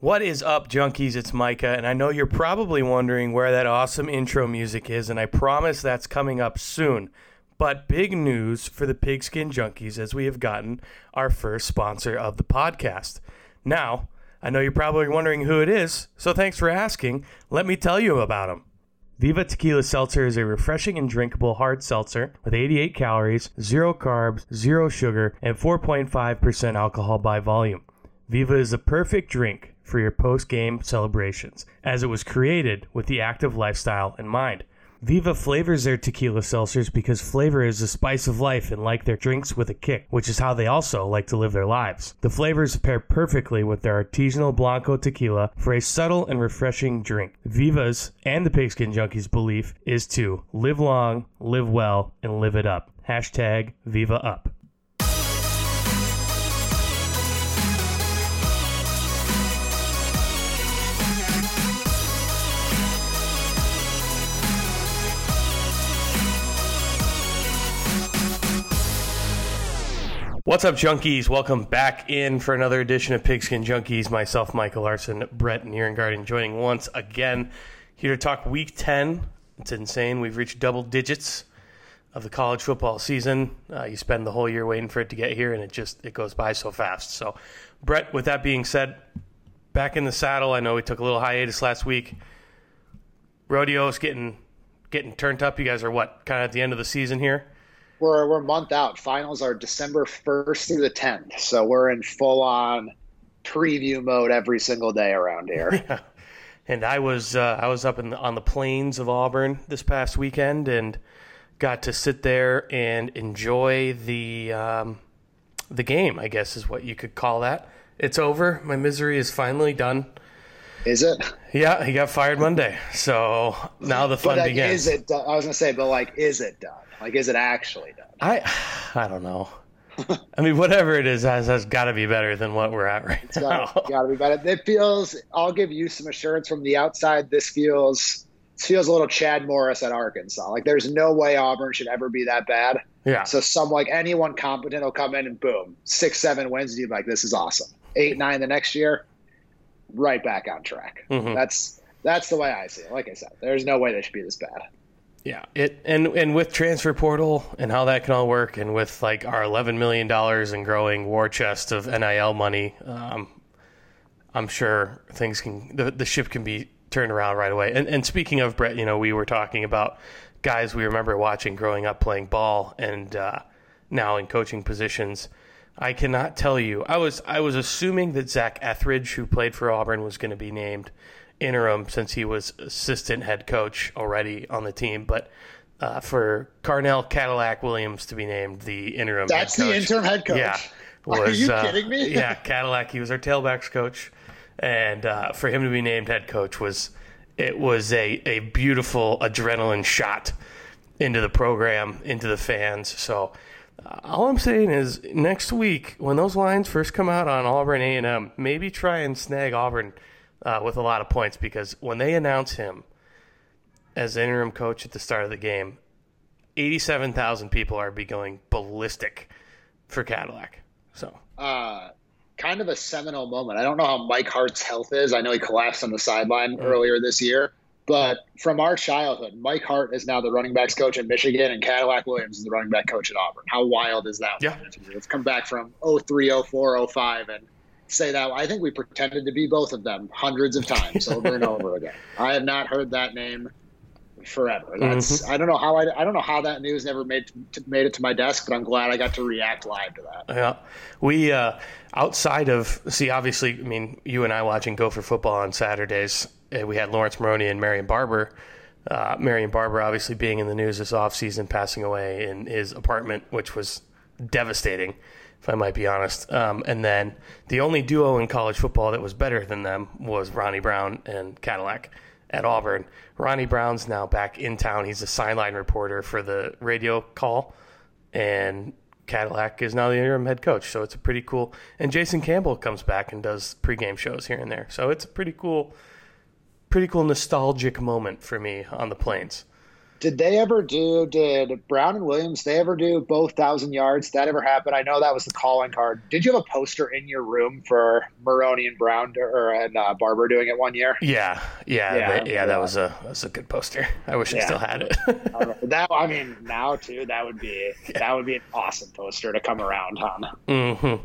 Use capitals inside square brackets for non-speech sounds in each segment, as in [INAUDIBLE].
What is up, junkies? It's Micah, and I know you're probably wondering where that awesome intro music is, and I promise that's coming up soon. But big news for the Pigskin Junkies as we have gotten our first sponsor of the podcast. Now, I know you're probably wondering who it is, so thanks for asking. Let me tell you about them. Viva Tequila Seltzer is a refreshing and drinkable hard seltzer with 88 calories, 0 carbs, 0 sugar, and 4.5% alcohol by volume. Viva is the perfect drink for your post game celebrations, as it was created with the active lifestyle in mind. Viva flavors their tequila seltzers because flavor is the spice of life and like their drinks with a kick, which is how they also like to live their lives. The flavors pair perfectly with their artisanal Blanco tequila for a subtle and refreshing drink. Viva's and the Pigskin Junkies belief is to live long, live well, and live it up. Hashtag Viva Up. What's up, junkies? Welcome back in for another edition of Pigskin Junkies. Myself, Michael Larson, Brett Nierengarden joining once again here to talk Week 10. It's insane. We've reached double digits of the college football season. Uh, you spend the whole year waiting for it to get here, and it just it goes by so fast. So, Brett, with that being said, back in the saddle. I know we took a little hiatus last week. Rodeo's getting getting turned up. You guys are what kind of at the end of the season here? We're we're a month out. Finals are December first through the tenth, so we're in full on preview mode every single day around here. [LAUGHS] Yeah. And I was uh, I was up in the, on the plains of Auburn this past weekend and got to sit there and enjoy the um, the game. I guess is what you could call that. It's over. My misery is finally done. Is it? Yeah, he got fired Monday, so now the fun but, like, begins. Is it? Done? I was gonna say, but like, is it done? Like, is it actually done? I [SIGHS] I don't know. I mean, whatever it is, has, has got to be better than what we're at right It's now. gotta, gotta be better. It feels. I'll give you some assurance from the outside. This feels. This feels a little Chad Morris at Arkansas. Like, there's no way Auburn should ever be that bad. Yeah. So some like anyone competent will come in and boom, six, seven wins, and you're like, this is awesome. Eight, nine the next year, right back on track. Mhm. That's that's the way I see it. Like I said, there's no way they should be this bad. Yeah, it and and with transfer portal and how that can all work, and with like our eleven million dollars and growing war chest of NIL money, um, I'm sure things can the, the ship can be turned around right away. And and speaking of Brett, you know, we were talking about guys we remember watching growing up playing ball and uh, now in coaching positions. I cannot tell you. I was I was assuming that Zac Etheridge, who played for Auburn, was going to be named interim since he was assistant head coach already on the team, but uh, for Carnell Cadillac Williams to be named the interim That's head the coach, interim head coach. Yeah, Are you uh, kidding me? yeah, Cadillac. He was our tailbacks coach, and uh, for him to be named head coach was it was a a beautiful adrenaline shot into the program, into the fans. So. Uh, all I'm saying is, next week when those lines first come out on Auburn A and M, maybe try and snag Auburn uh, with a lot of points because when they announce him as interim coach at the start of the game, 87,000 people are be going ballistic for Cadillac. So uh, kind of a seminal moment. I don't know how Mike Hart's health is. I know he collapsed on the sideline Mm. earlier this year, but from our childhood, Mike Hart is now the running backs coach in Michigan, and Cadillac Williams is the running back coach at Auburn. How wild is that? Yeah. Let's come back from 03, 04, 05 and say that. I think we pretended to be both of them hundreds of times over and over again. [LAUGHS] I have not heard that name forever. That's Mm-hmm. I don't know how I, I don't know how that news never made made it to my desk, but I'm glad I got to react live to that. Yeah, we uh, outside of see, obviously, I mean, you and I watching Gopher football on Saturdays. uh, We had Laurence Maroney and Marion Barber. Uh, Marion Barber, obviously, being in the news this offseason, passing away in his apartment, which was devastating, if I might be honest. Um, and then the only duo in college football that was better than them was Ronnie Brown and Cadillac at Auburn. Ronnie Brown's now back in town. He's a sideline reporter for the radio call, and Cadillac is now the interim head coach. So it's a pretty cool. And Jason Campbell comes back and does pregame shows here and there. So it's a pretty cool, pretty cool nostalgic moment for me on the plains. Did they ever do? Did Brown and Williams? They ever do both thousand yards? That ever happen? I know that was the calling card. Did you have a poster in your room for Maroney and Brown or and uh, Barber doing it one year? Yeah, yeah, yeah. That, yeah, that was a that was a good poster. I wish yeah. I still had it. [LAUGHS] that I mean, now too, that would be [LAUGHS] that would be an awesome poster to come around on. Mm-hmm.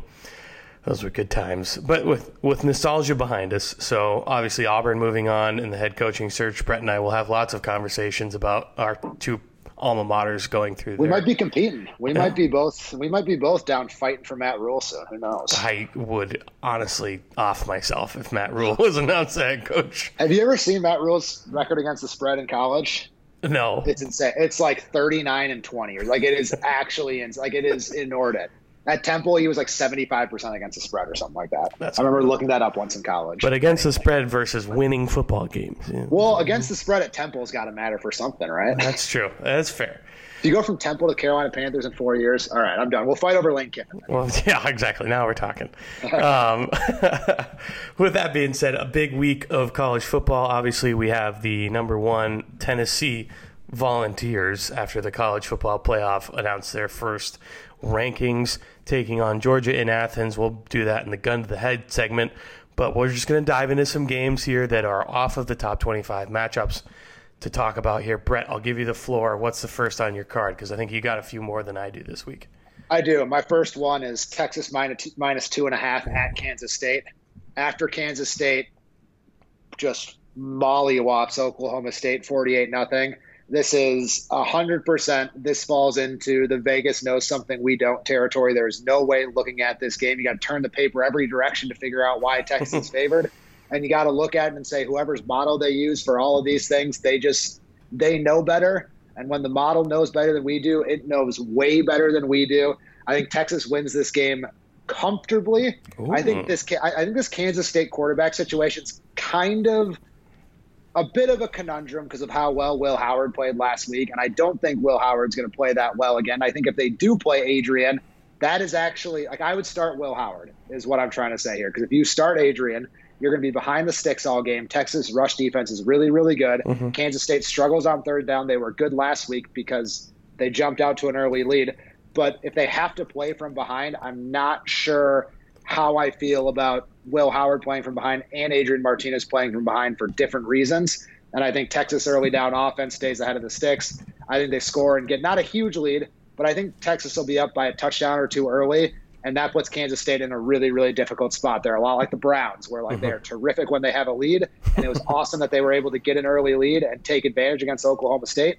Those were good times. But with, with nostalgia behind us, so obviously Auburn moving on in the head coaching search, Brett and I will have lots of conversations about our two alma maters going through. We might be competing. We yeah. might be both. We might be both down fighting for Matt Rhule. So who knows? I would honestly off myself if Matt Rhule [LAUGHS] was announced head coach. Have you ever seen Matt Rhule's record against the spread in college? No, it's insane. It's like thirty nine and twenty, or like it is actually, in, like it is inordinate. At Temple, he was like 75% against the spread or something like that. That's I remember cool. looking that up once in college. But against the spread versus winning football games. Yeah. Well, against the spread at Temple's got to matter for something, right? That's true. That's fair. If you go from Temple to Carolina Panthers in four years, all right, I'm done. We'll fight over Lane Kiffin. Well, [LAUGHS] yeah, exactly. Now we're talking. um, [LAUGHS] with that being said, a big week of college football. Obviously, we have the number one Tennessee Volunteers after the college football playoff announced their first rankings, taking on Georgia in Athens. We'll do that in the gun to the head segment, but we're just going to dive into some games here that are off of the top 25 matchups to talk about here. Brett, I'll give you the floor. What's the first on your card? Because I think you got a few more than I do this week. I do. My first one is Texas minus two, minus two and a half at Kansas State. After Kansas State just mollywops Oklahoma State 48 nothing. This is a hundred percent. This falls into the Vegas knows something we don't territory. There's no way looking at this game. You got to turn the paper every direction to figure out why Texas is [LAUGHS] favored, and you got to look at it and say whoever's model they use for all of these things, they just they know better. And when the model knows better than we do, it knows way better than we do. I think Texas wins this game comfortably. Ooh. I think this I think this Kansas State quarterback situation's kind of a bit of a conundrum because of how well Will Howard played last week. And I don't think Will Howard's going to play that well again. I think if they do play Adrian, that is actually like I would start Will Howard, is what I'm trying to say here. Because if you start Adrian, you're going to be behind the sticks all game. Texas rush defense is really, really good. Mm-hmm. Kansas State struggles on third down. They were good last week because they jumped out to an early lead. But if they have to play from behind, I'm not sure how I feel about Will Howard playing from behind and Adrian Martinez playing from behind for different reasons. And I think Texas early down offense stays ahead of the sticks. I think they score and get not a huge lead, but I think Texas will be up by a touchdown or two early. And that puts Kansas State in a really, really difficult spot. They're a lot like the Browns, where like mm-hmm. they're terrific when they have a lead, and it was awesome that they were able to get an early lead and take advantage against Oklahoma State.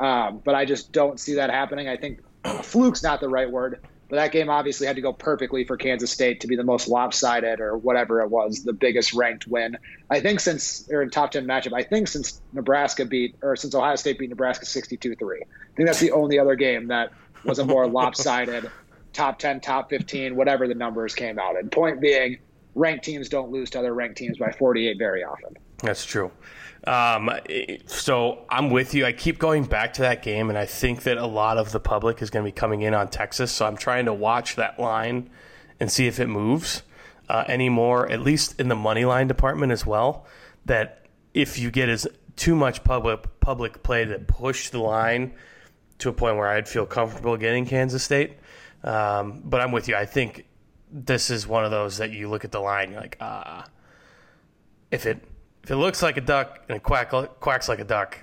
Um, but I just don't see that happening. I think fluke's not the right word. But that game obviously had to go perfectly for Kansas State to be the most lopsided or whatever it was, the biggest ranked win. I think since or in top ten matchup, I think since Nebraska beat or since Ohio State beat Nebraska 62-3. I think that's the only other game that was a more [LAUGHS] lopsided top 10, top 15, whatever the numbers came out. And point being, ranked teams don't lose to other ranked teams by 48 very often. That's true. Um, so I'm with you. I keep going back to that game, and I think that a lot of the public is going to be coming in on Texas. So I'm trying to watch that line and see if it moves uh, anymore, at least in the money line department as well. That if you get as too much public public play to push the line to a point where I'd feel comfortable getting Kansas State. Um, but I'm with you. I think this is one of those that you look at the line, you're like, ah, uh, if it if it looks like a duck and it quack, quacks like a duck,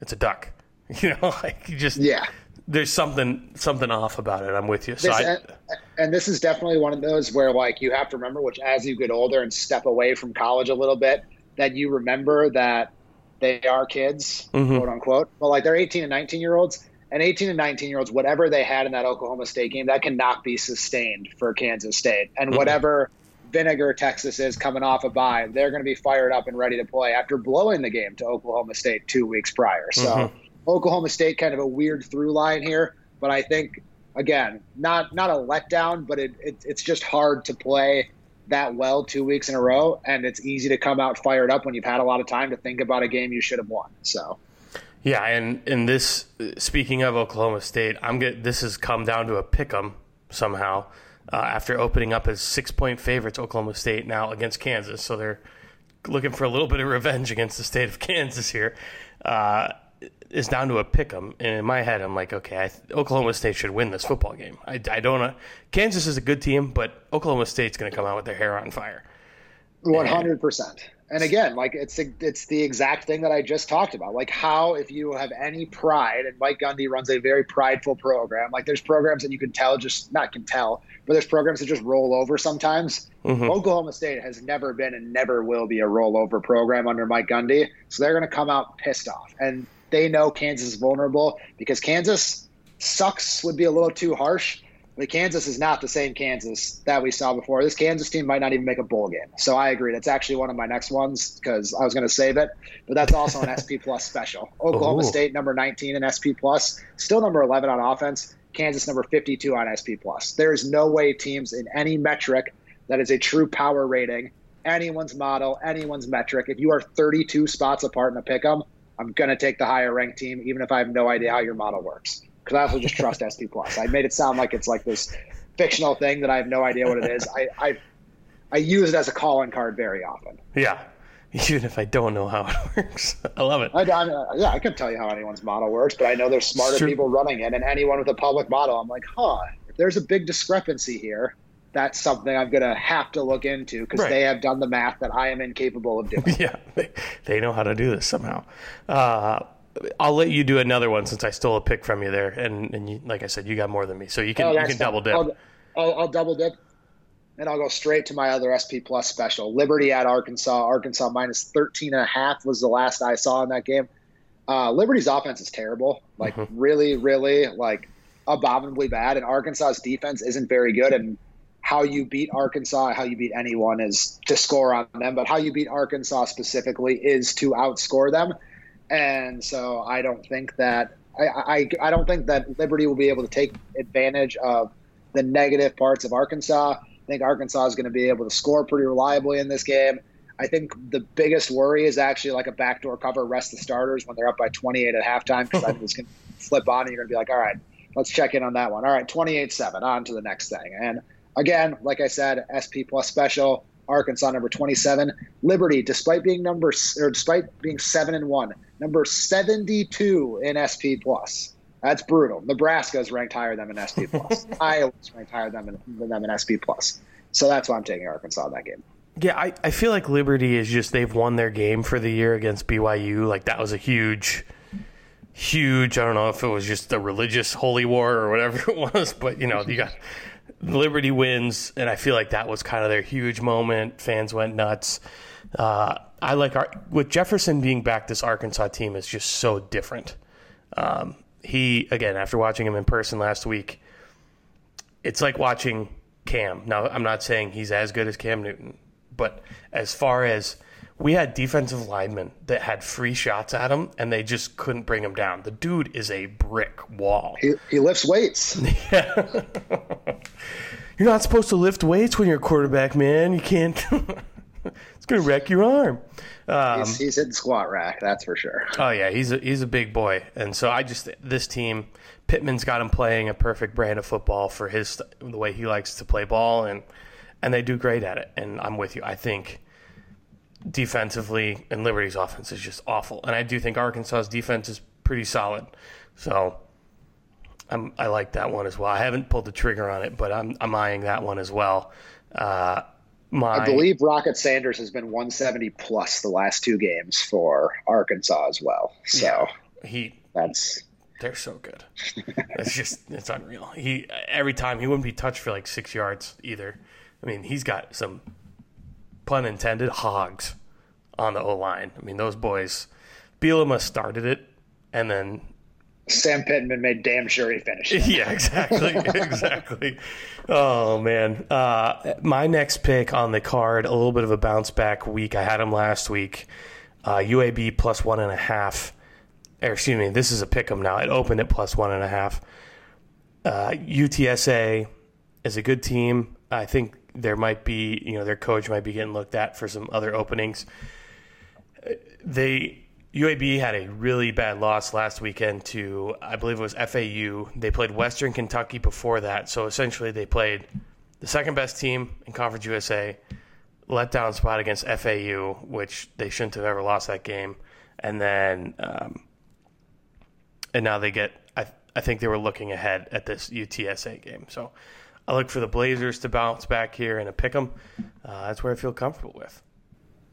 it's a duck. [LAUGHS] You know, like you just yeah. There's something something off about it. I'm with you. So this, I, and, and this is definitely one of those where like you have to remember, which as you get older and step away from college a little bit, that you remember that they are kids, mm-hmm. quote unquote. But like they're 18 and 19 year olds, and 18 and 19 year olds, whatever they had in that Oklahoma State game, that cannot be sustained for Kansas State. And mm-hmm. Vinegar Texas is coming off a bye, they're going to be fired up and ready to play after blowing the game to Oklahoma State two weeks prior. So mm-hmm. Oklahoma State kind of a weird through line here, but I think again not not a letdown, but it, it it's just hard to play that well two weeks in a row, and it's easy to come out fired up when you've had a lot of time to think about a game you should have won. So. Yeah, and in this, speaking of Oklahoma State, I'm get this has come down to a pick 'em somehow uh, after opening up as six point favorites, Oklahoma State now against Kansas. So they're looking for a little bit of revenge against the state of [LAUGHS] Kansas here. Uh, down to a pick 'em, and in my head, I'm like, okay, th- Oklahoma State should win this football game. I, I don't know. Kansas is a good team, but Oklahoma State's going to come out with their hair on fire. One hundred percent. And again, like it's the, it's the exact thing that I just talked about. Like how, if you have any pride, and Mike Gundy runs a very prideful program. Like there's programs that you can tell, just not can tell, but there's programs that just roll over sometimes. Mm-hmm. Oklahoma State has never been and never will be a rollover program under Mike Gundy, so they're going to come out pissed off, and they know Kansas is vulnerable because Kansas sucks would be a little too harsh but Kansas is not the same Kansas that we saw before. This Kansas team might not even make a bowl game. So I agree. That's actually one of my next ones because I was going to save it. But that's also an SP Plus special. [LAUGHS] Oh, Oklahoma Ooh. State number 19 in SP Plus, still number 11 on offense. Kansas number 52 on SP Plus. There is no way teams in any metric that is a true power rating, anyone's model, anyone's metric. If you are 32 spots apart in a pick 'em, I'm going to take the higher ranked team, even if I have no idea how your model works because I also just trust SP Plus. I made it sound like it's like this fictional thing that I have no idea what it is. I I, I use it as a calling card very often. Yeah, even if I don't know how it [LAUGHS] works. I love it. I, I, yeah, I can tell you how anyone's model works, but I know there's smarter sure. people running it, and anyone with a public model, I'm like, huh, if there's a big discrepancy here, that's something I'm going to have to look into because right. they have done the math that I am incapable of doing. [LAUGHS] Yeah, they, they know how to do this somehow. Uh, I'll let you do another one since I stole a pick from you there, and and you, like I said, you got more than me, so you can oh, you can double dip. I'll, I'll, I'll, double dip, and I'll go straight to my other SP Plus special. Liberty at Arkansas. Arkansas minus 13 and a half was the last I saw in that game. Uh, Liberty's offense is terrible, like mm-hmm. really, really like abominably bad, and Arkansas's defense isn't very good. And how you beat Arkansas, how you beat anyone is to score on them, but how you beat Arkansas specifically is to outscore them and so I don't think that I, I, I don't think that Liberty will be able to take advantage of the negative parts of Arkansas. I think Arkansas is going to be able to score pretty reliably in this game. I think the biggest worry is actually like a backdoor cover, rest the starters when they're up by 28 at halftime because I think it's going [LAUGHS] to flip on and you're going to be like, all right, let's check in on that one. All right, 28 7, on to the next thing. And again, like I said, SP plus special, Arkansas number 27. Liberty, despite being number or despite being seven and one, number 72 in SP plus. That's brutal. Nebraska is ranked higher than in SP plus. [LAUGHS] Iowa's ranked higher than, than them in SP plus. So that's why I'm taking Arkansas in that game. Yeah, I, I feel like Liberty is just they've won their game for the year against BYU. Like that was a huge, huge. I don't know if it was just a religious holy war or whatever [LAUGHS] it was, but you know you got Liberty wins, and I feel like that was kind of their huge moment. Fans went nuts. Uh, I like our with Jefferson being back. This Arkansas team is just so different. Um, he again after watching him in person last week, it's like watching Cam. Now I'm not saying he's as good as Cam Newton, but as far as we had defensive linemen that had free shots at him and they just couldn't bring him down. The dude is a brick wall. He, he lifts weights. [LAUGHS] Yeah. you're not supposed to lift weights when you're a quarterback, man. You can't. [LAUGHS] it's gonna wreck your arm. Um, he's, he's hitting squat rack, that's for sure. Oh yeah, he's a, he's a big boy, and so I just this team, Pittman's got him playing a perfect brand of football for his the way he likes to play ball, and and they do great at it. And I'm with you. I think defensively, and Liberty's offense is just awful, and I do think Arkansas's defense is pretty solid. So. I'm, I like that one as well. I haven't pulled the trigger on it, but I'm, I'm eyeing that one as well. Uh, my, I believe Rocket Sanders has been 170 plus the last two games for Arkansas as well. So yeah, he that's they're so good. [LAUGHS] it's just it's unreal. He every time he wouldn't be touched for like six yards either. I mean, he's got some pun intended hogs on the O line. I mean, those boys. Bielema started it, and then Sam Pittman made damn sure he finished. [LAUGHS] Yeah, exactly, [LAUGHS] exactly. Oh man, uh, my next pick on the card, a little bit of a bounce back week. I had him last week. Uh, UAB plus one and a half. Or excuse me, this is a pick 'em now. It opened at plus one and a half. Uh, UTSA is a good team. I think there might be, you know, their coach might be getting looked at for some other openings. They UAB had a really bad loss last weekend to, I believe it was FAU. They played Western Kentucky before that. So essentially, they played the second best team in Conference USA, let down spot against FAU, which they shouldn't have ever lost that game. And then um, and now they get. I I think they were looking ahead at this UTSA game. So I look for the Blazers to bounce back here and a pick 'em. Uh, that's where I feel comfortable with.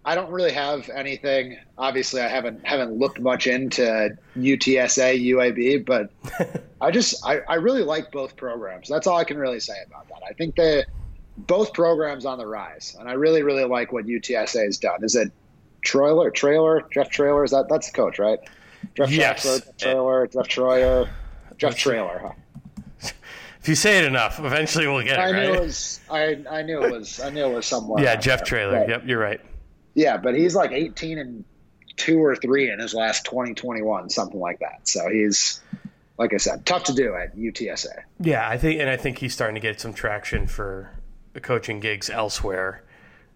I don't really have anything. Obviously, I haven't haven't looked much into UTSA UAB, but [LAUGHS] I just I, I really like both programs. That's all I can really say about that. I think they both programs on the rise, and I really really like what UTSA has done. Is it Troyer, Traylor, Jeff Traylor? Is that that's the coach, right? Jeff Yes. Traxler, Jeff Traylor, Jeff Troyer, Jeff Traylor. Huh? If you say it enough, eventually we'll get it, I knew right? it was. I I knew it was. I knew it was somewhere. yeah, Jeff there. Traylor. Right. Yep, you're right. Yeah, but he's like 18 and two or three in his last 2021, something like that. So he's, like I said, tough to do at UTSA. Yeah, I think, and I think he's starting to get some traction for the coaching gigs elsewhere,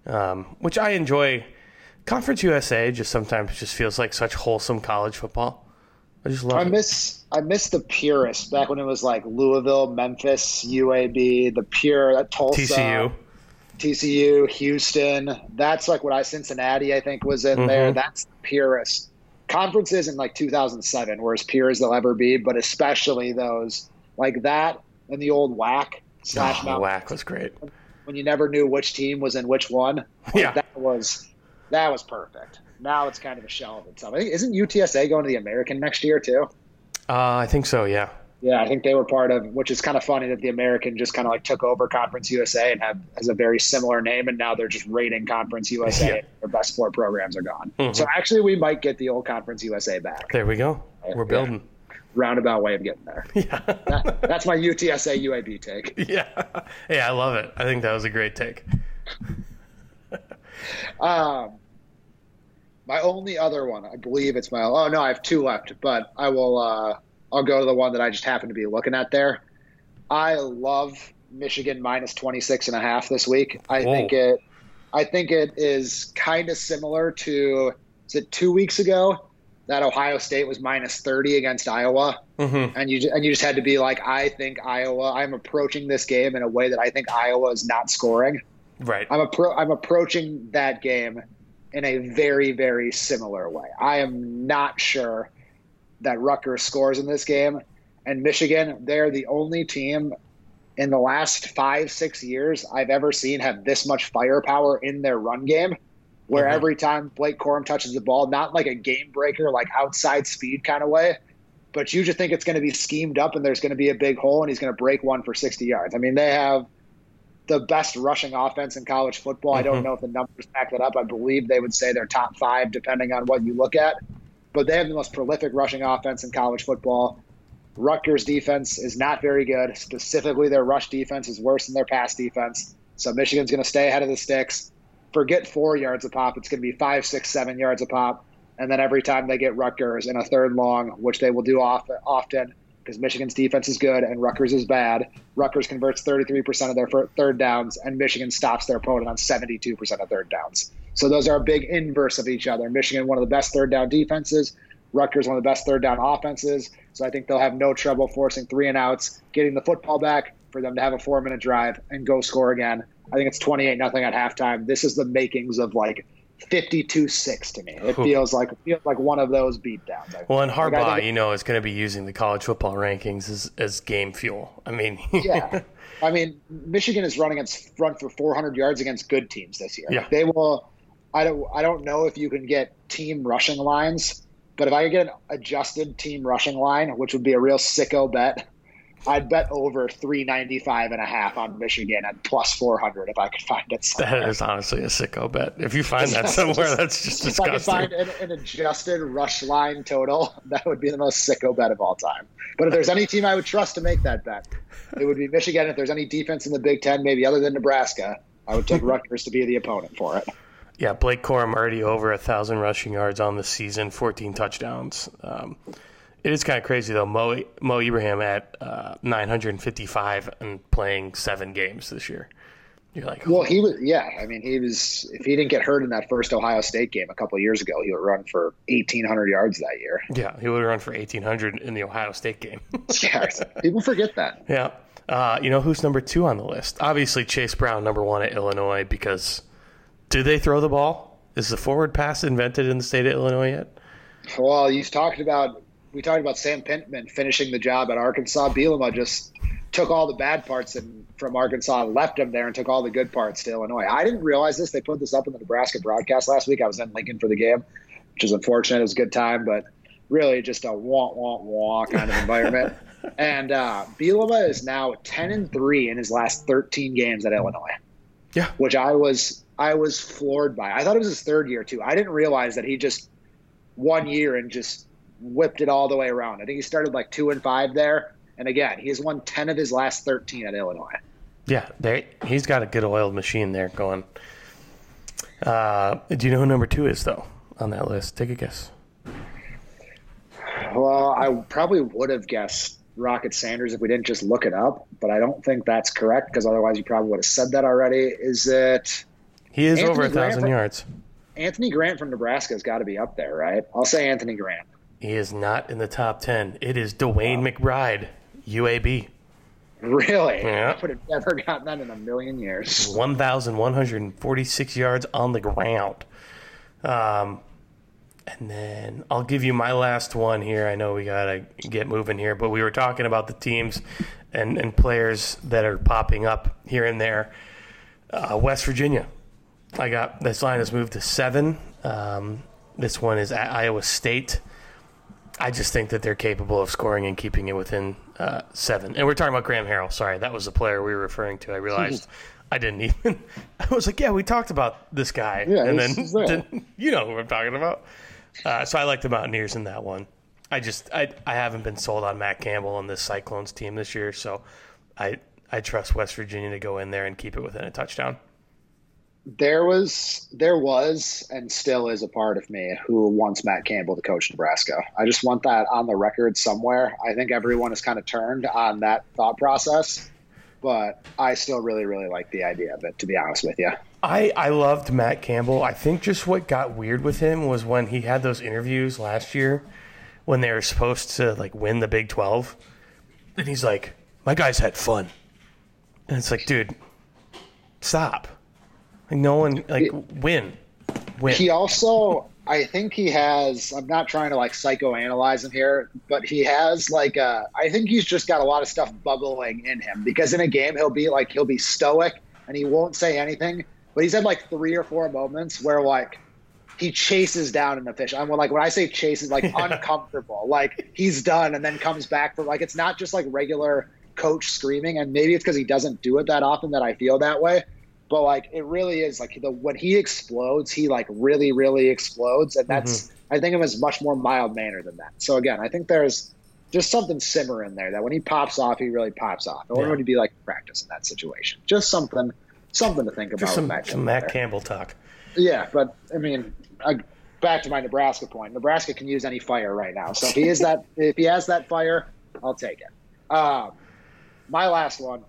um, which I enjoy. Conference USA just sometimes just feels like such wholesome college football. I just love I it. miss I miss the purists back when it was like Louisville, Memphis, UAB, the pure that Tulsa, TCU. TCU, Houston. That's like what I Cincinnati I think was in there. Mhm. That's the purest. Conferences in like 2007 were as pure as they'll ever be, but especially those like that and the old WAC slash Oh, Mount whack was great. when you never knew which team was in which one. Yeah. that was that was perfect. Now it's kind of a shell of itself. I think isn't UTSA going to the American next year too? Uh, I think so. Yeah. Yeah, I think they were part of, which is kind of funny that the American just kind of like took over Conference USA and have has a very similar name, and now they're just raiding Conference USA. Yeah. Their best four programs are gone. Mhm. So actually, we might get the old Conference USA back. There we go. We're Yeah. building. Roundabout way of getting there. [LAUGHS] Yeah. That, that's my UTSA UAB take. [LAUGHS] yeah. Yeah. I love it. I think that was a great take. [LAUGHS] Um, my only other one, I believe it's my. Oh no, I have two left, but I will. Uh, I'll go to the one that I just happen to be looking at there. I love Michigan minus 26 and a half this week. I Whoa. think it. I think it is kind of similar to. Is it two weeks ago that Ohio State was minus 30 against Iowa? Mm-hmm. and you and you just had to be like, I think Iowa. I'm approaching this game in a way that I think Iowa is not scoring. Right. I'm appro- I'm approaching that game in a very very similar way. I am not sure that Rutgers scores in this game, and Michigan. They're the only team in the last five six years I've ever seen have this much firepower in their run game. Where Mhm. every time Blake Corum touches the ball, not like a game breaker, like outside speed kind of way, but you just think it's going to be schemed up and there's going to be a big hole and he's going to break one for 60 yards. I mean, they have the best rushing offense in college football. I don't Mhm. know if the numbers back that up. I believe they would say they're top five, depending on what you look at. But they have the most prolific rushing offense in college football. Rutgers defense is not very good. Specifically, their rush defense is worse than their pass defense. So Michigan's going to stay ahead of the sticks. Forget four yards a pop. It's going to be five, six, seven yards a pop. And then every time they get Rutgers in a third long, which they will do often because Michigan's defense is good and Rutgers is bad, Rutgers converts 33% of their third downs, and Michigan stops their opponent on 72% of third downs. So those are a big inverse of each other. Michigan, one of the best third down defenses. Rutgers, one of the best third down offenses. So I think they'll have no trouble forcing three and outs, getting the football back for them to have a four minute drive and go score again. I think it's 28 nothing at halftime. This is the makings of like 52 6 to me. It feels like it feels like one of those beatdowns. I Well, and Like, Harbaugh, think- you know, is going to be using the college football rankings as, as game fuel. I mean, [LAUGHS] yeah. I mean, Michigan is running its front for 400 yards against good teams this year. Yeah. Like, they will. I don't. I don't know if you can get team rushing lines, but if I could get an adjusted team rushing line, which would be a real sicko bet, I'd bet over 395 and a half on Michigan at plus 400 if I could find it. that Somewhere. is honestly a sicko bet. If you find that Just- [LAUGHS] somewhere, that's just disgusting. if I could find an, an adjusted rush line total, [LAUGHS] that would be the most sicko bet of all time. But if there's any team I would trust to make that bet, it would be Michigan. If there's any defense in the Big Ten, maybe other than Nebraska, I would take [LAUGHS] Rutgers to be the opponent for it. Yeah, Blake Corum already over a thousand rushing yards on the season, 14 touchdowns. Um, it is kind of crazy though. Mo Mo Ibrahim at uh, 955 and playing seven games this year. You're like, Well, he was, yeah. I mean, he was. If he didn't get hurt in that first Ohio State game a couple of years ago, he would run for 1,800 yards that year. yeah, he would have run for 1800 in the Ohio State game. [LAUGHS] Yeah, people forget that. yeah. Uh, you know who's number two on the list? Obviously, Chase Brown, number one at Illinois, because do they throw the ball? Is the forward pass invented in the state of Illinois yet? Well, you've talked about we talked about Sam Pittman finishing the job at Arkansas. Bielema just took all the bad parts and from Arkansas, and left them there, and took all the good parts to Illinois. I didn't realize this. They put this up in the Nebraska broadcast last week. I was in Lincoln for the game, which is unfortunate. It was a good time, but really just a wah wah wah kind of environment. [LAUGHS] and uh, Bielema is now ten and three in his last thirteen games at Illinois. Yeah, which I was I was floored by. I thought it was his third year too. I didn't realize that he just one year and just whipped it all the way around. I think he started like two and five there, and again, he has won ten of his last thirteen at Illinois. Yeah, they, he's got a good oiled machine there going. Uh, do you know who number two is though on that list? Take a guess. Well, I probably would have guessed Rocket Sanders if we didn't just look it up, but I don't think that's correct because otherwise you probably would have said that already. Is it? He is Anthony over a thousand from, yards. Anthony Grant from Nebraska has got to be up there, right? I'll say Anthony Grant. He is not in the top ten. It is DeWayne wow. McBride, UAB. Really? Yeah. I would have never gotten that in a million years. 1,146 yards on the ground. Um, and then I'll give you my last one here. I know we got to get moving here, but we were talking about the teams and, and players that are popping up here and there. Uh, West Virginia. I got this line has moved to seven. Um, this one is at Iowa State. I just think that they're capable of scoring and keeping it within uh, seven. And we're talking about Graham Harrell. Sorry, that was the player we were referring to. I realized [LAUGHS] I didn't even. [LAUGHS] I was like, yeah, we talked about this guy, yeah, and then [LAUGHS] you know who I'm talking about. Uh, so I like the Mountaineers in that one. I just I I haven't been sold on Matt Campbell and this Cyclones team this year, so I I trust West Virginia to go in there and keep it within a touchdown there was there was and still is a part of me who wants Matt Campbell to coach Nebraska. I just want that on the record somewhere. I think everyone has kind of turned on that thought process, but I still really really like the idea of it to be honest with you. I I loved Matt Campbell. I think just what got weird with him was when he had those interviews last year when they were supposed to like win the Big 12 and he's like, "My guys had fun." And it's like, "Dude, stop." Like no one like win. Win. He also I think he has I'm not trying to like psychoanalyze him here, but he has like uh I think he's just got a lot of stuff bubbling in him because in a game he'll be like he'll be stoic and he won't say anything. But he's had like three or four moments where like he chases down an official. I'm like when I say chases, like yeah. [LAUGHS] uncomfortable. Like he's done and then comes back for like it's not just like regular coach screaming, and maybe it's because he doesn't do it that often that I feel that way but like it really is like the when he explodes, he like really, really explodes, and that's mm-hmm. I think of him as much more mild manner than that. So again, I think there's just something simmer in there that when he pops off, he really pops off. Or yeah. would he be like practice in that situation? Just something, something to think about. Just some, Matt, some Matt Campbell talk. Yeah, but I mean, I, back to my Nebraska point. Nebraska can use any fire right now. So if he is that, [LAUGHS] if he has that fire, I'll take it. Um, my last one,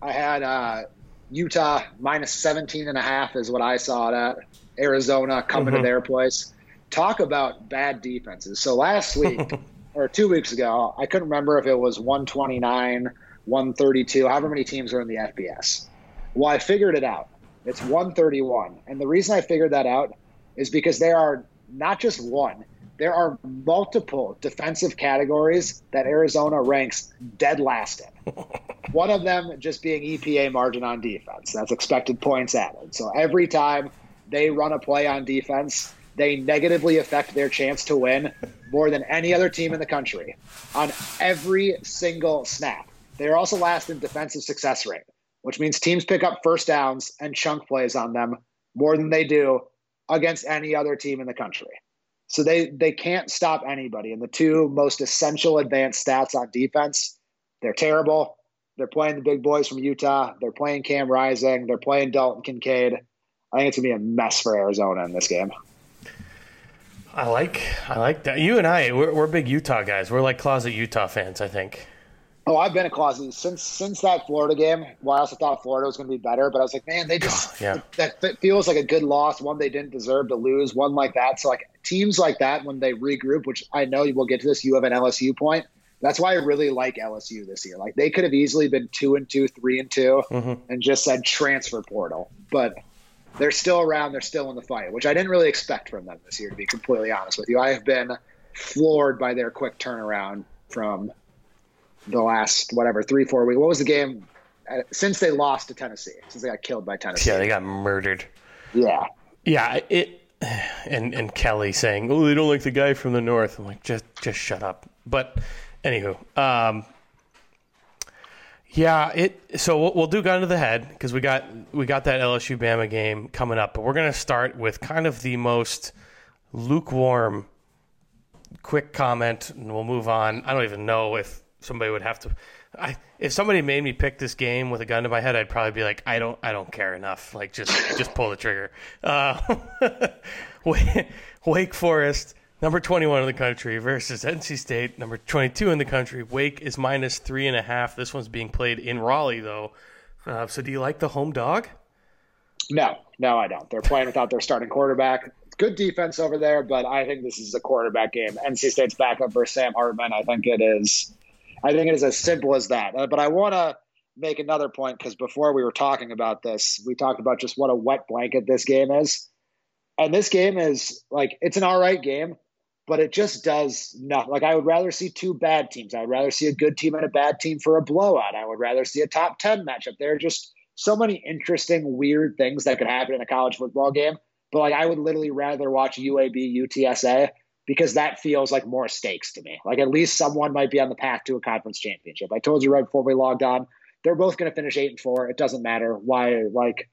I had uh, Utah minus 17 and a half is what I saw it at. Arizona coming mm-hmm. to their place. Talk about bad defenses. So last week [LAUGHS] or two weeks ago, I couldn't remember if it was 129, 132, however many teams are in the FBS. Well, I figured it out. It's 131. And the reason I figured that out is because there are not just one, there are multiple defensive categories that Arizona ranks dead last in. [LAUGHS] One of them just being EPA margin on defense. That's expected points added. So every time they run a play on defense, they negatively affect their chance to win more than any other team in the country on every single snap. They're also last in defensive success rate, which means teams pick up first downs and chunk plays on them more than they do against any other team in the country. So they they can't stop anybody. And the two most essential advanced stats on defense, they're terrible. They're playing the big boys from Utah. They're playing Cam Rising. They're playing Dalton Kincaid. I think it's gonna be a mess for Arizona in this game. I like I like that. You and I, we're, we're big Utah guys. We're like closet Utah fans. I think. Oh, I've been a closet since since that Florida game. Well, I also thought Florida was going to be better, but I was like, man, they just yeah. that, that feels like a good loss, one they didn't deserve to lose, one like that. So like teams like that when they regroup, which I know we'll get to this, you have an LSU point. That's why I really like LSU this year. Like they could have easily been two and two, three and 2 mm-hmm. and just said transfer portal, but they're still around. They're still in the fight, which I didn't really expect from them this year, to be completely honest with you. I have been floored by their quick turnaround from the last whatever three four weeks. What was the game uh, since they lost to Tennessee? Since they got killed by Tennessee? Yeah, they got murdered. Yeah, yeah. It and and Kelly saying, "Oh, they don't like the guy from the north." I'm like, just just shut up. But anywho, um, yeah, it. So we'll, we'll do gun to the head because we got we got that LSU Bama game coming up, but we're gonna start with kind of the most lukewarm, quick comment, and we'll move on. I don't even know if somebody would have to. I if somebody made me pick this game with a gun to my head, I'd probably be like, I don't, I don't care enough. Like just, just pull the trigger. Uh, [LAUGHS] Wake Forest, number twenty-one in the country, versus NC State, number twenty-two in the country. Wake is minus three and a half. This one's being played in Raleigh, though. Uh, so, do you like the home dog? No, no, I don't. They're playing without their starting quarterback. Good defense over there, but I think this is a quarterback game. NC State's backup versus Sam Hartman. I think it is I think it is as simple as that. Uh, but I want to make another point because before we were talking about this, we talked about just what a wet blanket this game is. And this game is like, it's an all right game, but it just does nothing. Like, I would rather see two bad teams. I would rather see a good team and a bad team for a blowout. I would rather see a top 10 matchup. There are just so many interesting, weird things that could happen in a college football game. But like, I would literally rather watch UAB UTSA because that feels like more stakes to me. Like at least someone might be on the path to a conference championship. I told you right before we logged on, they're both going to finish eight and four. It doesn't matter why. Like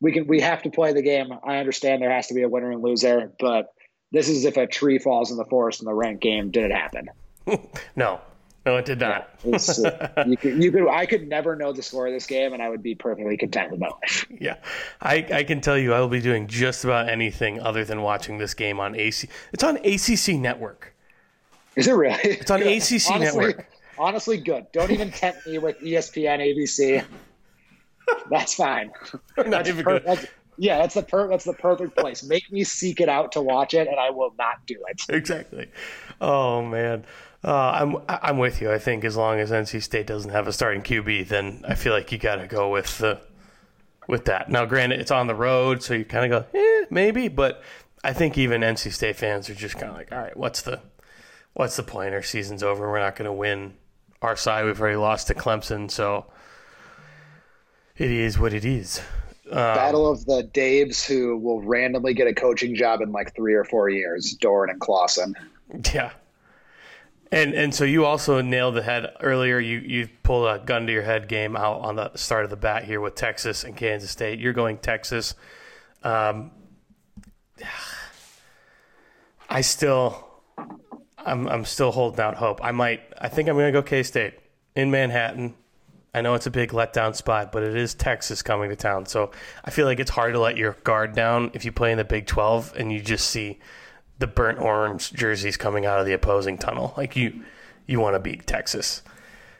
we can, we have to play the game. I understand there has to be a winner and loser, but this is if a tree falls in the forest in the ranked game. Did it happen? [LAUGHS] no, no, it did not. uh, [LAUGHS] you, could, you could, I could never know the score of this game, and I would be perfectly content with my life. Yeah, I, I can tell you, I will be doing just about anything other than watching this game on AC. It's on ACC Network. Is it really? It's on [LAUGHS] ACC honestly, Network. Honestly, good. Don't even tempt me with ESPN, ABC. That's fine. [LAUGHS] Not that's even per- good. That's, yeah, that's the per- that's the perfect place. Make me seek it out to watch it, and I will not do it. Exactly. Oh man. Uh, I'm I'm with you. I think as long as NC State doesn't have a starting QB, then I feel like you got to go with the with that. Now, granted, it's on the road, so you kind of go, eh, maybe, but I think even NC State fans are just kind of like, all right, what's the what's the point? Our season's over. We're not going to win our side. We've already lost to Clemson, so it is what it is. Um, Battle of the Daves, who will randomly get a coaching job in like three or four years, Doeren and Clawson. [LAUGHS] Yeah, and and so you also nailed the head earlier. You you pulled a gun to your head game out on the start of the bat here with Texas and Kansas State. You're going Texas. Um, [SIGHS] I still, I'm I'm still holding out hope. I might. I think I'm going to go K State in Manhattan. I know it's a big letdown spot, but it is Texas coming to town. So I feel like it's hard to let your guard down if you play in the Big 12 and you just see the burnt orange jerseys coming out of the opposing tunnel. Like you, you want to beat Texas,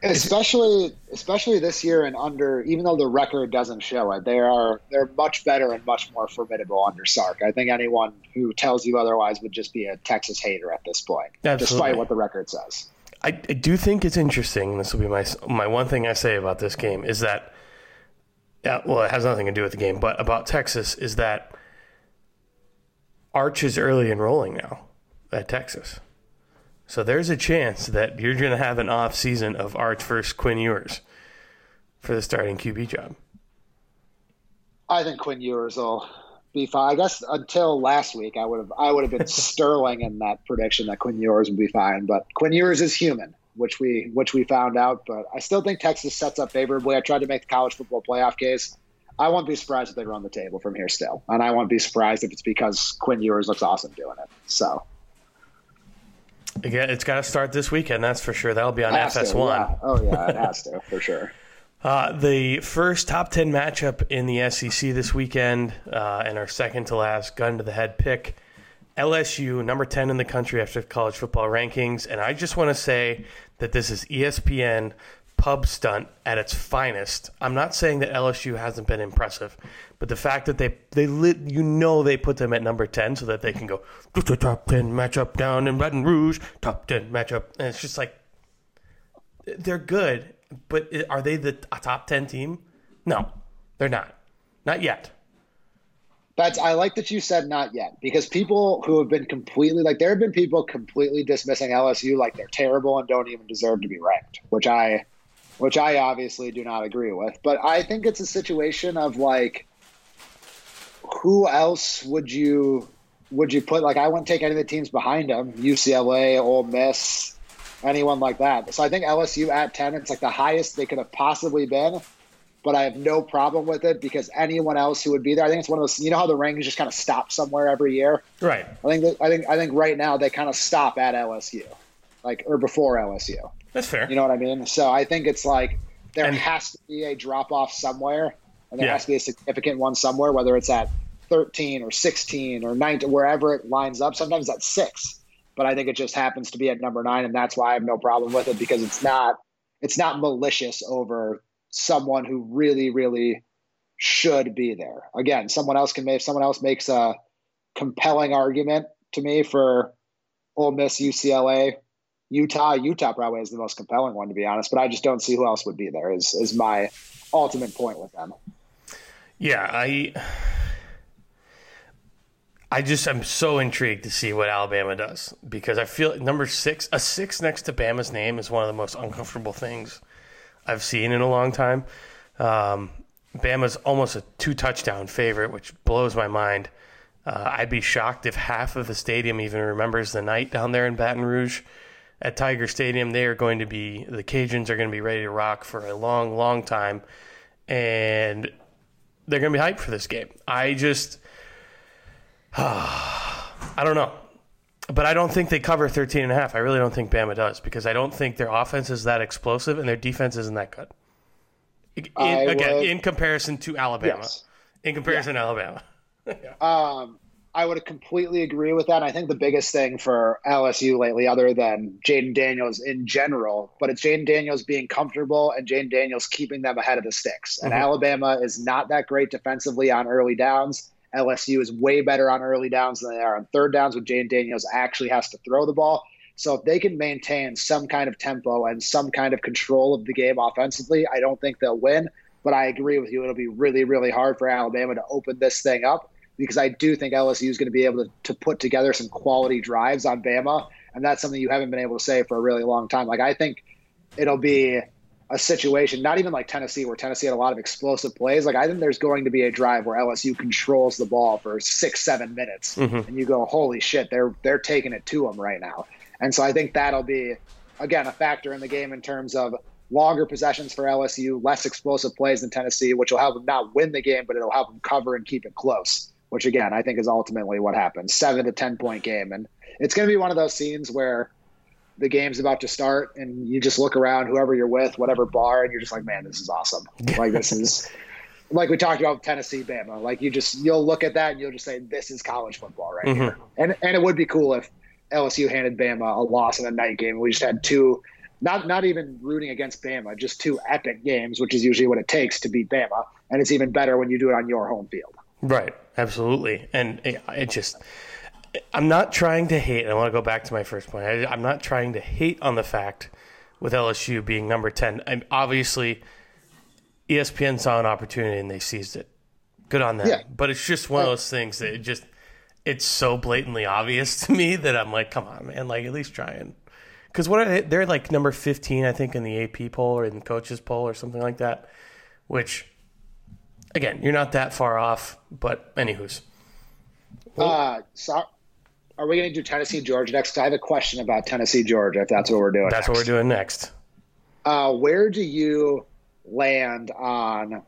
especially especially this year and under. Even though the record doesn't show it, they are they're much better and much more formidable under Sark. I think anyone who tells you otherwise would just be a Texas hater at this point, Absolutely. despite what the record says. I, I do think it's interesting. This will be my my one thing I say about this game is that. Yeah, well, it has nothing to do with the game, but about Texas is that Arch is early enrolling now at Texas. So there's a chance that you're going to have an off season of Arch versus Quinn Ewers for the starting QB job. I think Quinn Ewers will be fine. I guess until last week, I would have I would have been [LAUGHS] sterling in that prediction that Quinn Ewers would be fine. But Quinn Ewers is human, which we which we found out. But I still think Texas sets up favorably. I tried to make the college football playoff case. I won't be surprised if they run the table from here still, and I won't be surprised if it's because Quinn Ewers looks awesome doing it. So. Again, it's got to start this weekend. That's for sure. That'll be on FS1. Yeah. Oh yeah, it has to for sure. [LAUGHS] Uh, the first top 10 matchup in the SEC this weekend, uh, and our second to last gun to the head pick LSU, number 10 in the country after college football rankings. And I just want to say that this is ESPN pub stunt at its finest. I'm not saying that LSU hasn't been impressive, but the fact that they they lit, you know they put them at number 10 so that they can go top 10 matchup down in Baton Rouge, top 10 matchup, and it's just like they're good, but are they the top 10 team? No, they're not, not yet. That's I like that you said not yet because people who have been completely like there have been people completely dismissing LSU like they're terrible and don't even deserve to be ranked, which I which I obviously do not agree with. But I think it's a situation of like who else would you would you put like I wouldn't take any of the teams behind them, UCLA, Ole Miss, anyone like that. So I think LSU at 10 it's like the highest they could have possibly been but I have no problem with it because anyone else who would be there, I think it's one of those. You know how the rankings just kind of stop somewhere every year, right? I think that, I think I think right now they kind of stop at LSU, like or before LSU. That's fair. You know what I mean? So I think it's like there and, has to be a drop off somewhere, and there yeah. has to be a significant one somewhere, whether it's at 13 or 16 or 19, wherever it lines up. Sometimes at six, but I think it just happens to be at number nine, and that's why I have no problem with it because it's not it's not malicious over someone who really, really should be there. Again, someone else can make someone else makes a compelling argument to me for Ole Miss, UCLA, Utah. Utah probably is the most compelling one to be honest, but I just don't see who else would be there. Is is my ultimate point with them. Yeah, I I just I'm so intrigued to see what Alabama does because I feel number six a six next to Bama's name is one of the most uncomfortable things I've seen in a long time. Um, Bama's almost a two touchdown favorite, which blows my mind. Uh, I'd be shocked if half of the stadium even remembers the night down there in Baton Rouge at Tiger Stadium. They are going to be, the Cajuns are going to be ready to rock for a long, long time. And they're going to be hyped for this game. I just, [SIGHS] I don't know but I don't think they cover 13 and a half. I really don't think Bama does because I don't think their offense is that explosive and their defense isn't that good. In, again, would, in comparison to Alabama. Yes. In comparison yeah. to Alabama. yeah. [LAUGHS] Um, I would completely agree with that. I think the biggest thing for LSU lately, other than Jayden Daniels in general, but it's Jayden Daniels being comfortable and Jayden Daniels keeping them ahead of the sticks. And mm-hmm. Alabama is not that great defensively on early downs. LSU is way better on early downs than they are on third downs when Jayden Daniels actually has to throw the ball. So if they can maintain some kind of tempo and some kind of control of the game offensively, I don't think they'll win. But I agree with you; it'll be really, really hard for Alabama to open this thing up because I do think LSU is going to be able to, to put together some quality drives on Bama, and that's something you haven't been able to say for a really long time. Like I think it'll be a situation, not even like Tennessee, where Tennessee had a lot of explosive plays. Like I think there's going to be a drive where LSU controls the ball for six, seven minutes, mm-hmm. and you go, "Holy shit, they're they're taking it to them right now." And so I think that'll be again a factor in the game in terms of longer possessions for LSU, less explosive plays than Tennessee, which will help them not win the game, but it'll help them cover and keep it close. Which again, I think is ultimately what happens. Seven to ten point game, and it's going to be one of those scenes where the game's about to start and you just look around whoever you're with whatever bar and you're just like man this is awesome. [LAUGHS] Like this is like we talked about Tennessee Bama like you just you'll look at that and you'll just say this is college football right mm-hmm. here. And and it would be cool if LSU handed Bama a loss in a night game. We just had two not not even rooting against Bama just two epic games which is usually what it takes to beat Bama. And it's even better when you do it on your home field. Right absolutely and it, it just I'm not trying to hate. I want to go back to my first point. I, am not trying to hate on the fact with LSU being number ten. I'm obviously ESPN saw an opportunity and they seized it. Good on them. Yeah. But it's just one of those things that it just it's so blatantly obvious to me that I'm like, come on, man, like at least try and because what are they? They're like number 15, I think, in the AP poll or in the coaches poll or something like that. Which, again, you're not that far off. But anywho's. Well, uh, so are we going to do Tennessee Georgia next? I have a question about Tennessee Georgia. If that's what we're doing. That's next. what we're doing next. Uh, where do you land on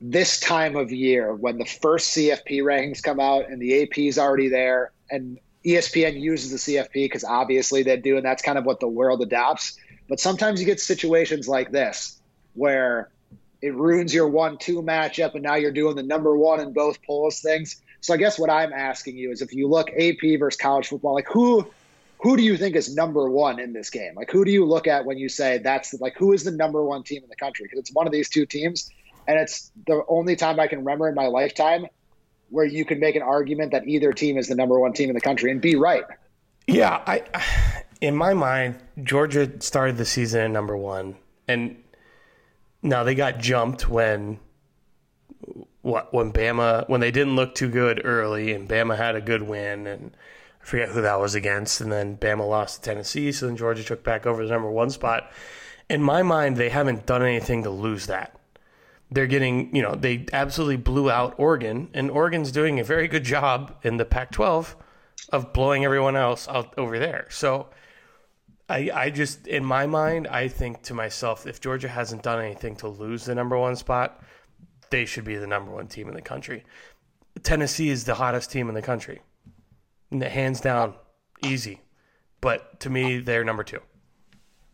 this time of year when the first CFP rankings come out and the AP is already there and ESPN uses the CFP because obviously they do, and that's kind of what the world adopts. But sometimes you get situations like this where it ruins your one-two matchup, and now you're doing the number one in both polls things. So I guess what I'm asking you is if you look AP versus college football, like who who do you think is number one in this game? Like who do you look at when you say that's like who is the number one team in the country? Because it's one of these two teams, and it's the only time I can remember in my lifetime where you can make an argument that either team is the number one team in the country and be right. Yeah, I in my mind, Georgia started the season at number one, and now they got jumped when what when Bama when they didn't look too good early and Bama had a good win and I forget who that was against and then Bama lost to Tennessee so then Georgia took back over the number one spot. In my mind, they haven't done anything to lose that. They're getting, you know, they absolutely blew out Oregon, and Oregon's doing a very good job in the Pac 12 of blowing everyone else out over there. So I, I just, in my mind, I think to myself, if Georgia hasn't done anything to lose the number one spot, they should be the number one team in the country. Tennessee is the hottest team in the country, hands down, easy. But to me, they're number two.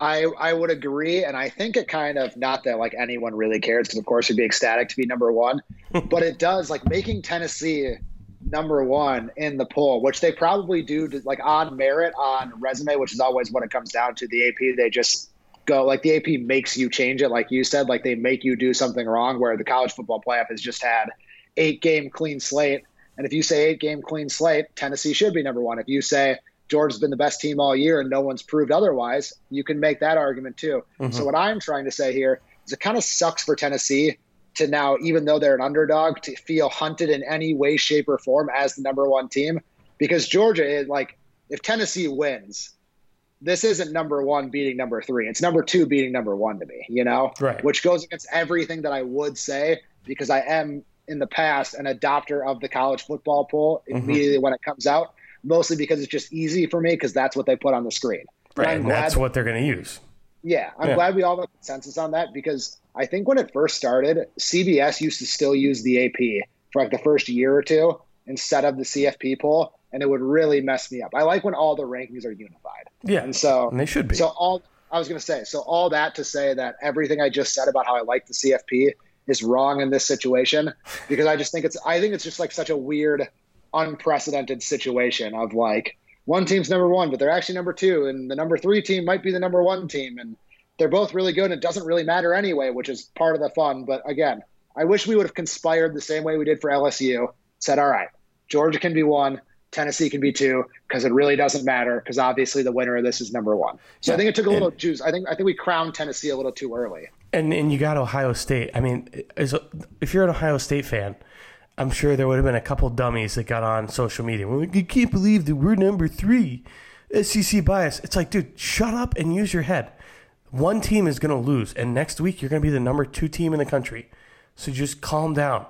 I I would agree, and I think it kind of not that like anyone really cares because of course it'd be ecstatic to be number one, [LAUGHS] but it does like making Tennessee number one in the poll, which they probably do to, like on merit on resume, which is always what it comes down to. The AP they just go like the AP makes you change it, like you said, like they make you do something wrong. Where the college football playoff has just had eight game clean slate, and if you say eight game clean slate, Tennessee should be number one. If you say Georgia's been the best team all year and no one's proved otherwise, you can make that argument too. Mm-hmm. So what I'm trying to say here is it kind of sucks for Tennessee to now, even though they're an underdog, to feel hunted in any way, shape, or form as the number one team. Because Georgia is like, if Tennessee wins, this isn't number one beating number three. It's number two beating number one to me, you know? Right. Which goes against everything that I would say because I am in the past an adopter of the college football poll mm-hmm. immediately mm-hmm. when it comes out, mostly because it's just easy for me because that's what they put on the screen. Right. And, and that's what they're going to use. Yeah. I'm yeah. glad we all have consensus on that because I think when it first started, CBS used to still use the AP for like the first year or two instead of the CFP poll, and it would really mess me up. I like when all the rankings are unified. Yeah, and so and they should be. So all I was going to say, so all that to say that everything I just said about how I like the CFP is wrong in this situation because I just think it's I think it's just like such a weird, unprecedented situation of like one team's number one, but they're actually number two, and the number three team might be the number one team, and they're both really good and it doesn't really matter anyway, which is part of the fun. But again, I wish we would have conspired the same way we did for LSU. Said, all right, Georgia can be one, Tennessee can be two, because it really doesn't matter, because obviously the winner of this is number one. So yeah. I think it took a little and, juice. I think I think we crowned Tennessee a little too early. And and you got Ohio State. I mean, if you're an Ohio State fan, I'm sure there would have been a couple dummies that got on social media. Well, you can't believe that we're number three. SEC bias. It's like, dude, shut up and use your head one team is going to lose, and next week you're going to be the number two team in the country. So just calm down,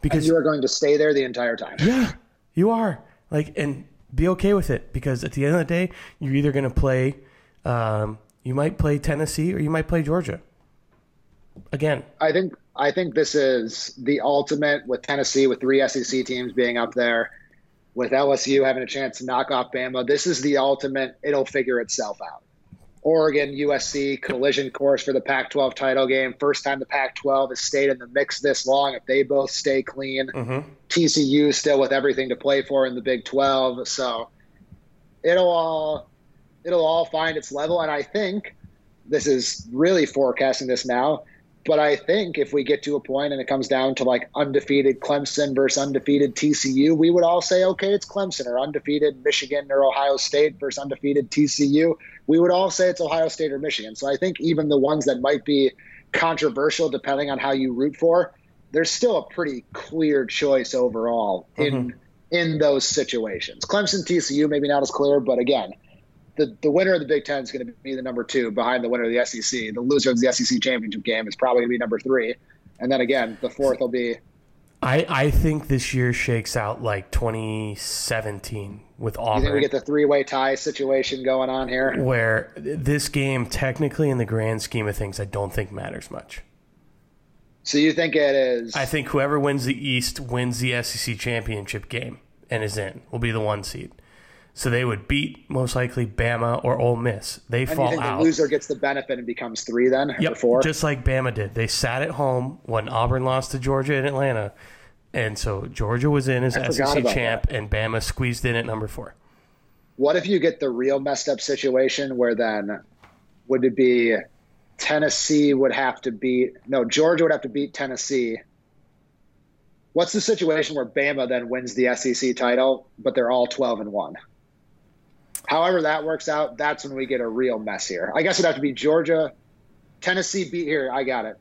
because and you are going to stay there the entire time. Yeah, you are. Like, and be okay with it, because at the end of the day, you're either going to play, um, you might play Tennessee or you might play Georgia. Again, I think I think this is the ultimate with Tennessee, with three SEC teams being up there, with LSU having a chance to knock off Bama. This is the ultimate. It'll figure itself out. Oregon USC collision course for the Pac 12 title game. First time the Pac 12 has stayed in the mix this long. If they both stay clean, mm-hmm. TCU still with everything to play for in the Big 12. So it'll all it'll all find its level. And I think this is really forecasting this now. But I think if we get to a point and it comes down to like undefeated Clemson versus undefeated TCU, we would all say, okay, it's Clemson or undefeated Michigan or Ohio State versus undefeated TCU. We would all say it's Ohio State or Michigan. So I think even the ones that might be controversial, depending on how you root for, there's still a pretty clear choice overall in mm-hmm. in those situations. Clemson, TCU, maybe not as clear, but again, the, the winner of the Big Ten is going to be the number two behind the winner of the SEC. The loser of the SEC championship game is probably going to be number three, and then again, the fourth will be. I, I think this year shakes out like 2017 with Auburn. You think we get the three way tie situation going on here? Where this game, technically, in the grand scheme of things, I don't think matters much. So you think it is? I think whoever wins the East wins the SEC championship game and is in. Will be the one seed. So they would beat most likely Bama or Ole Miss. They and fall out. The loser gets the benefit and becomes three then. Yep, four? just like Bama did. They sat at home when Auburn lost to Georgia in Atlanta, and so Georgia was in as I SEC champ, that. and Bama squeezed in at number four. What if you get the real messed up situation where then would it be Tennessee would have to beat no Georgia would have to beat Tennessee. What's the situation where Bama then wins the SEC title, but they're all twelve and one? However that works out, that's when we get a real mess here. I guess it'd have to be Georgia, Tennessee beat here. I got it.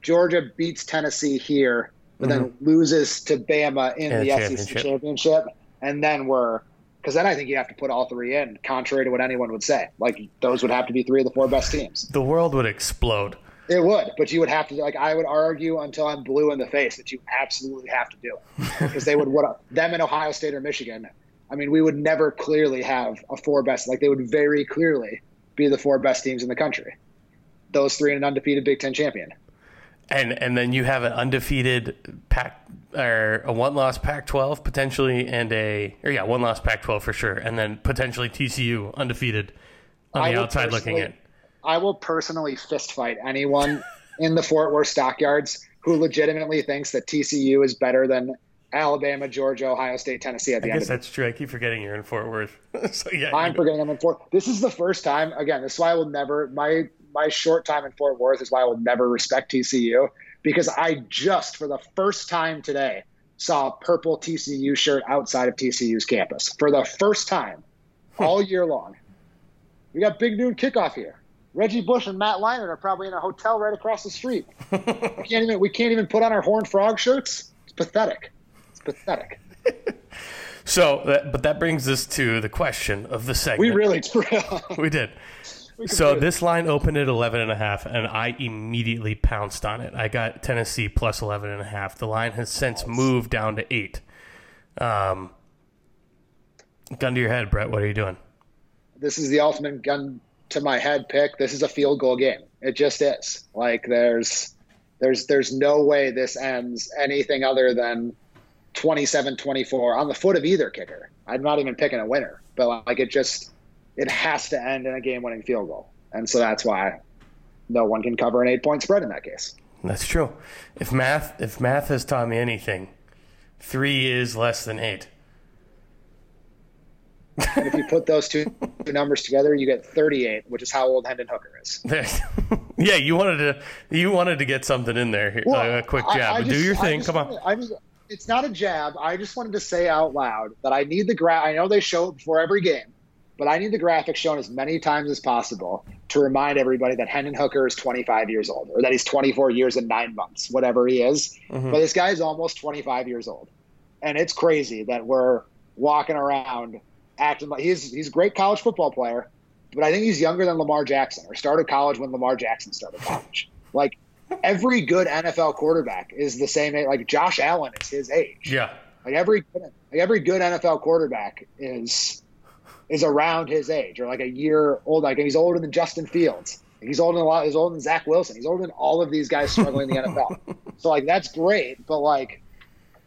Georgia beats Tennessee here, but then mm-hmm. loses to Bama in In the the SEC championship. championship, and then we're because then I think you have to put all three in, contrary to what anyone would say. Like those would have to be three of the four best teams. The world would explode. It would, but you would have to like I would argue until I'm blue in the face that you absolutely have to do it because they would what them in Ohio State or Michigan. I mean, we would never clearly have a four best. Like they would very clearly be the four best teams in the country. Those three and an undefeated Big Ten champion. And and then you have an undefeated Pac or a one loss Pac twelve potentially and a or yeah, one loss Pac twelve for sure. And then potentially TCU undefeated on I the outside looking in. I will personally fist fight anyone in the Fort Worth stockyards who legitimately thinks that TCU is better than Alabama, Georgia, Ohio State, Tennessee at the I end guess of it. that's true. I keep forgetting you're in Fort Worth. [LAUGHS] so yeah. I'm forgetting I'm in Fort. This is the first time. Again, this is why I will never. My my short time in Fort Worth is why I will never respect TCU because I just for the first time today saw a purple TCU shirt outside of TCU's campus for the first time all year long. We got big noon kickoff here. Reggie Bush and Matt Leinart are probably in a hotel right across the street. [LAUGHS] we can't even we can't even put on our Horned Frog shirts. It's pathetic. Pathetic. [LAUGHS] So, that, but that brings us to the question of the segment. We really [LAUGHS] we did. we So this line opened at 11 and a half and I immediately pounced on it. I got Tennessee plus 11 and a half. The line has since moved down to 8. Um gun to your head, Brett, what are you doing? this is the ultimate gun to my head pick. This is a field goal game. It just is. Like there's there's there's no way this ends anything other than 27-24 on the foot of either kicker. I'm not even picking a winner, but like it just it has to end in a game-winning field goal. And so that's why no one can cover an 8-point spread in that case. That's true. If math if math has taught me anything, 3 is less than 8. And if you put those two [LAUGHS] numbers together, you get 38, which is how old Hendon Hooker is. [LAUGHS] Yeah, you wanted to you wanted to get something in there here. Well, a quick jab. I but do your thing. just Come on. I just, it's not a jab. I just wanted to say out loud that I need the gra. I know they show it before every game, but I need the graphic shown as many times as possible to remind everybody that Hendon Hooker is 25 years old, or that he's 24 years and nine months, whatever he is. Mm-hmm. But this guy is almost 25 years old, and it's crazy that we're walking around acting like he's he's a great college football player, but I think he's younger than Lamar Jackson, or started college when Lamar Jackson started college. Like every good NFL quarterback is the same age. Like Josh Allen is his age. Yeah. Like every like every good NFL quarterback is is around his age or like a year old. Like he's older than Justin Fields. He's older than a lot. He's older than Zach Wilson. He's older than all of these guys struggling in the NFL. [LAUGHS] So like that's great, but like,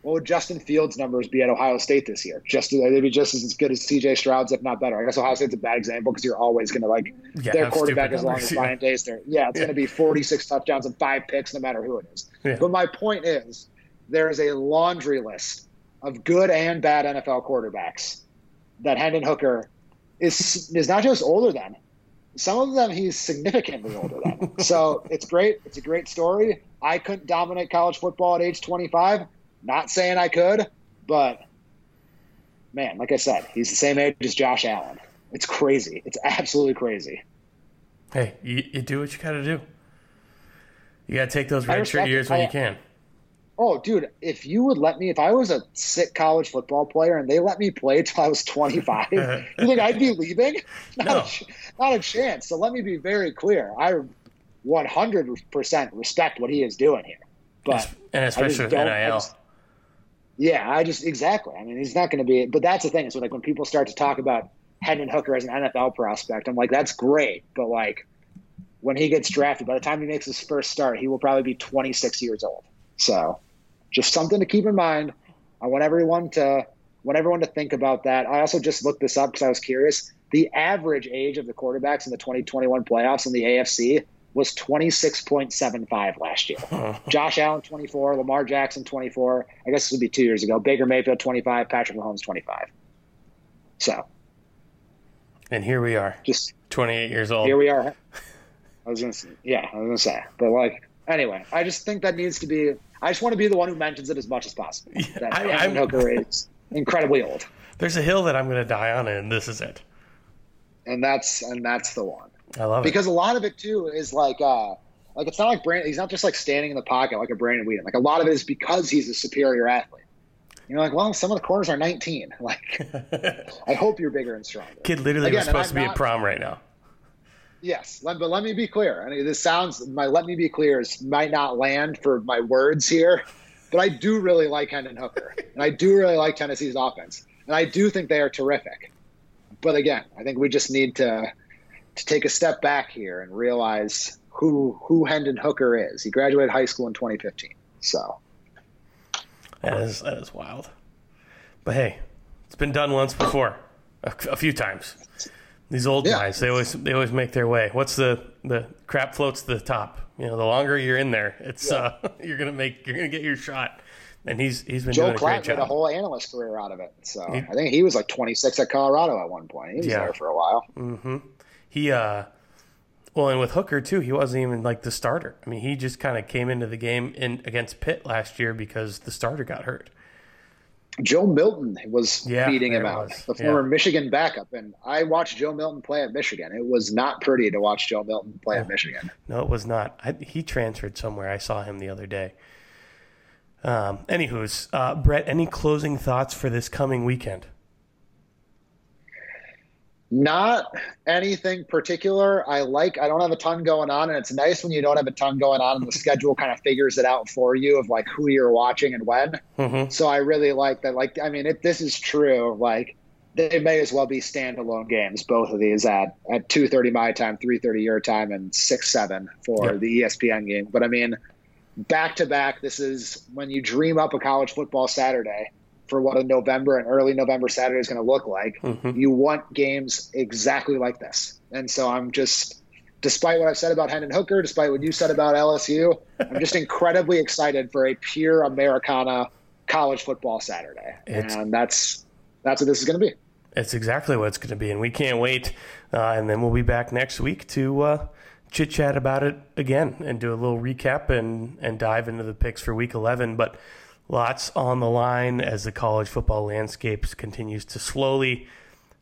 what would Justin Fields' numbers be at Ohio State this year? Just they'd be just as good as C.J. Stroud's, if not better. I guess Ohio State's a bad example because you're always going to like Yeah, their quarterback as long numbers, as yeah. Ryan Day's there. Yeah, it's Yeah. going to be 46 touchdowns and five picks, no matter who it is. Yeah. But my point is, there is a laundry list of good and bad NFL quarterbacks that Hendon Hooker is is not just older than. Some of them he's significantly older than. [LAUGHS] so it's great. It's a great story. I couldn't dominate college football at age 25. Not saying I could, but man, like I said, he's the same age as Josh Allen. It's crazy. It's absolutely crazy. Hey, you, you do what you got to do. You got to take those I red shirt years when I- you can. Oh, dude, if you would let me, if I was a sick college football player and they let me play till I was 25, [LAUGHS] you think I'd be leaving? [LAUGHS] Not, No. a, not a chance. So let me be very clear. I 100% respect what he is doing here. But And especially with NIL. just- yeah, I just exactly. I mean, he's not going to be. But that's the thing. So like when people start to talk about Hendon Hooker as an NFL prospect, I'm like, that's great. But like when he gets drafted, by the time he makes his first start, he will probably be 26 years old. So just something to keep in mind. I want everyone to want everyone to think about that. I also just looked this up because I was curious. The average age of the quarterbacks in the 2021 playoffs in the AFC was 26.75 last year. [LAUGHS] Josh Allen 24, Lamar Jackson 24. I guess this would be two years ago. Baker Mayfield 25, Patrick Mahomes 25. So And here we are, just 28 years old. here we are. I was gonna say, yeah, I was gonna say, but like anyway, I just think that needs to be. I just want to be the one who mentions it as much as possible. [LAUGHS] that I- Hooker is incredibly old, There's a hill that I'm going to die on, and this is it. and that's and that's the one. I love because a lot of it too is like uh like it's not like Brandon. He's not just like standing in the pocket like a Brandon Weeden. Like a lot of it is because he's a superior athlete. You're like, well, some of the corners are 19. [LAUGHS] Like, I hope you're bigger and stronger. Kid literally Again, was supposed to be not, at prom right now. Yes, but let me be clear. I mean, this sounds my let me be clear is might not land for my words here, but I do really like Hendon Hooker, and I do really like Tennessee's offense, and I do think they are terrific. But again, I think we just need to to take a step back here and realize who who Hendon Hooker is. He graduated high school in 2015, so that is that is wild. But hey, it's been done once before, a, a few times. These old yeah. guys, they always they always make their way. What's the the crap floats to the top? You know, the longer you're in there, it's yeah. uh, [LAUGHS] you're gonna make you're gonna get your shot. And he's he's been Joel doing a Klatt great job. made a whole analyst career out of it. So he, I think he was like 26 at Colorado at one point. He was yeah. there for a while. Mm-hmm. He uh, well, and with Hooker too, he wasn't even like the starter. I mean, he just kind of came into the game in against Pitt last year because the starter got hurt. Joe Milton was yeah, beating him out, the former yeah. Michigan backup. And I watched Joe Milton play at Michigan. It was not pretty to watch Joe Milton play no. at Michigan. No, it was not. I, he transferred somewhere. I saw him the other day. Um, anywho's, uh, Brett, any closing thoughts for this coming weekend? Not anything particular. I like, I don't have a ton going on, and it's nice when you don't have a ton going on and the schedule kind of figures it out for you of like who you're watching and when. Mm-hmm. So I really like that. Like, I mean, if this is true, like, they may as well be standalone games, both of these at, at 2.30 my time, 3.30 your time, and 6-7 for yep. the ESPN game. But I mean, back to back, this is when you dream up a college football Saturday for what a November and early November Saturday is going to look like. Mm-hmm. You want games exactly like this. And so I'm just, despite what I've said about Hendon Hooker, despite what you said about LSU, I'm just [LAUGHS] incredibly excited for a pure Americana college football Saturday. It's, and that's that's what this is going to be. It's exactly what it's going to be, and we can't wait. Uh, and then we'll be back next week to uh, chit chat about it again and do a little recap and and dive into the picks for Week 11. But Lots on the line as the college football landscape continues to slowly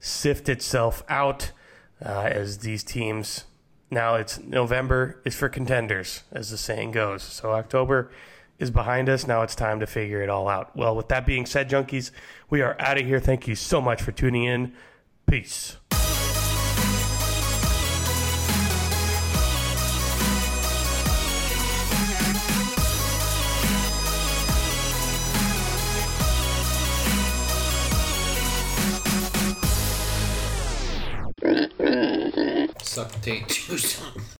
sift itself out uh, as these teams. Now it's November is for contenders, as the saying goes. So October is behind us. Now it's time to figure it all out. Well, with that being said, junkies, we are out of here. Thank you so much for tuning in. Peace. Suck tape, do something.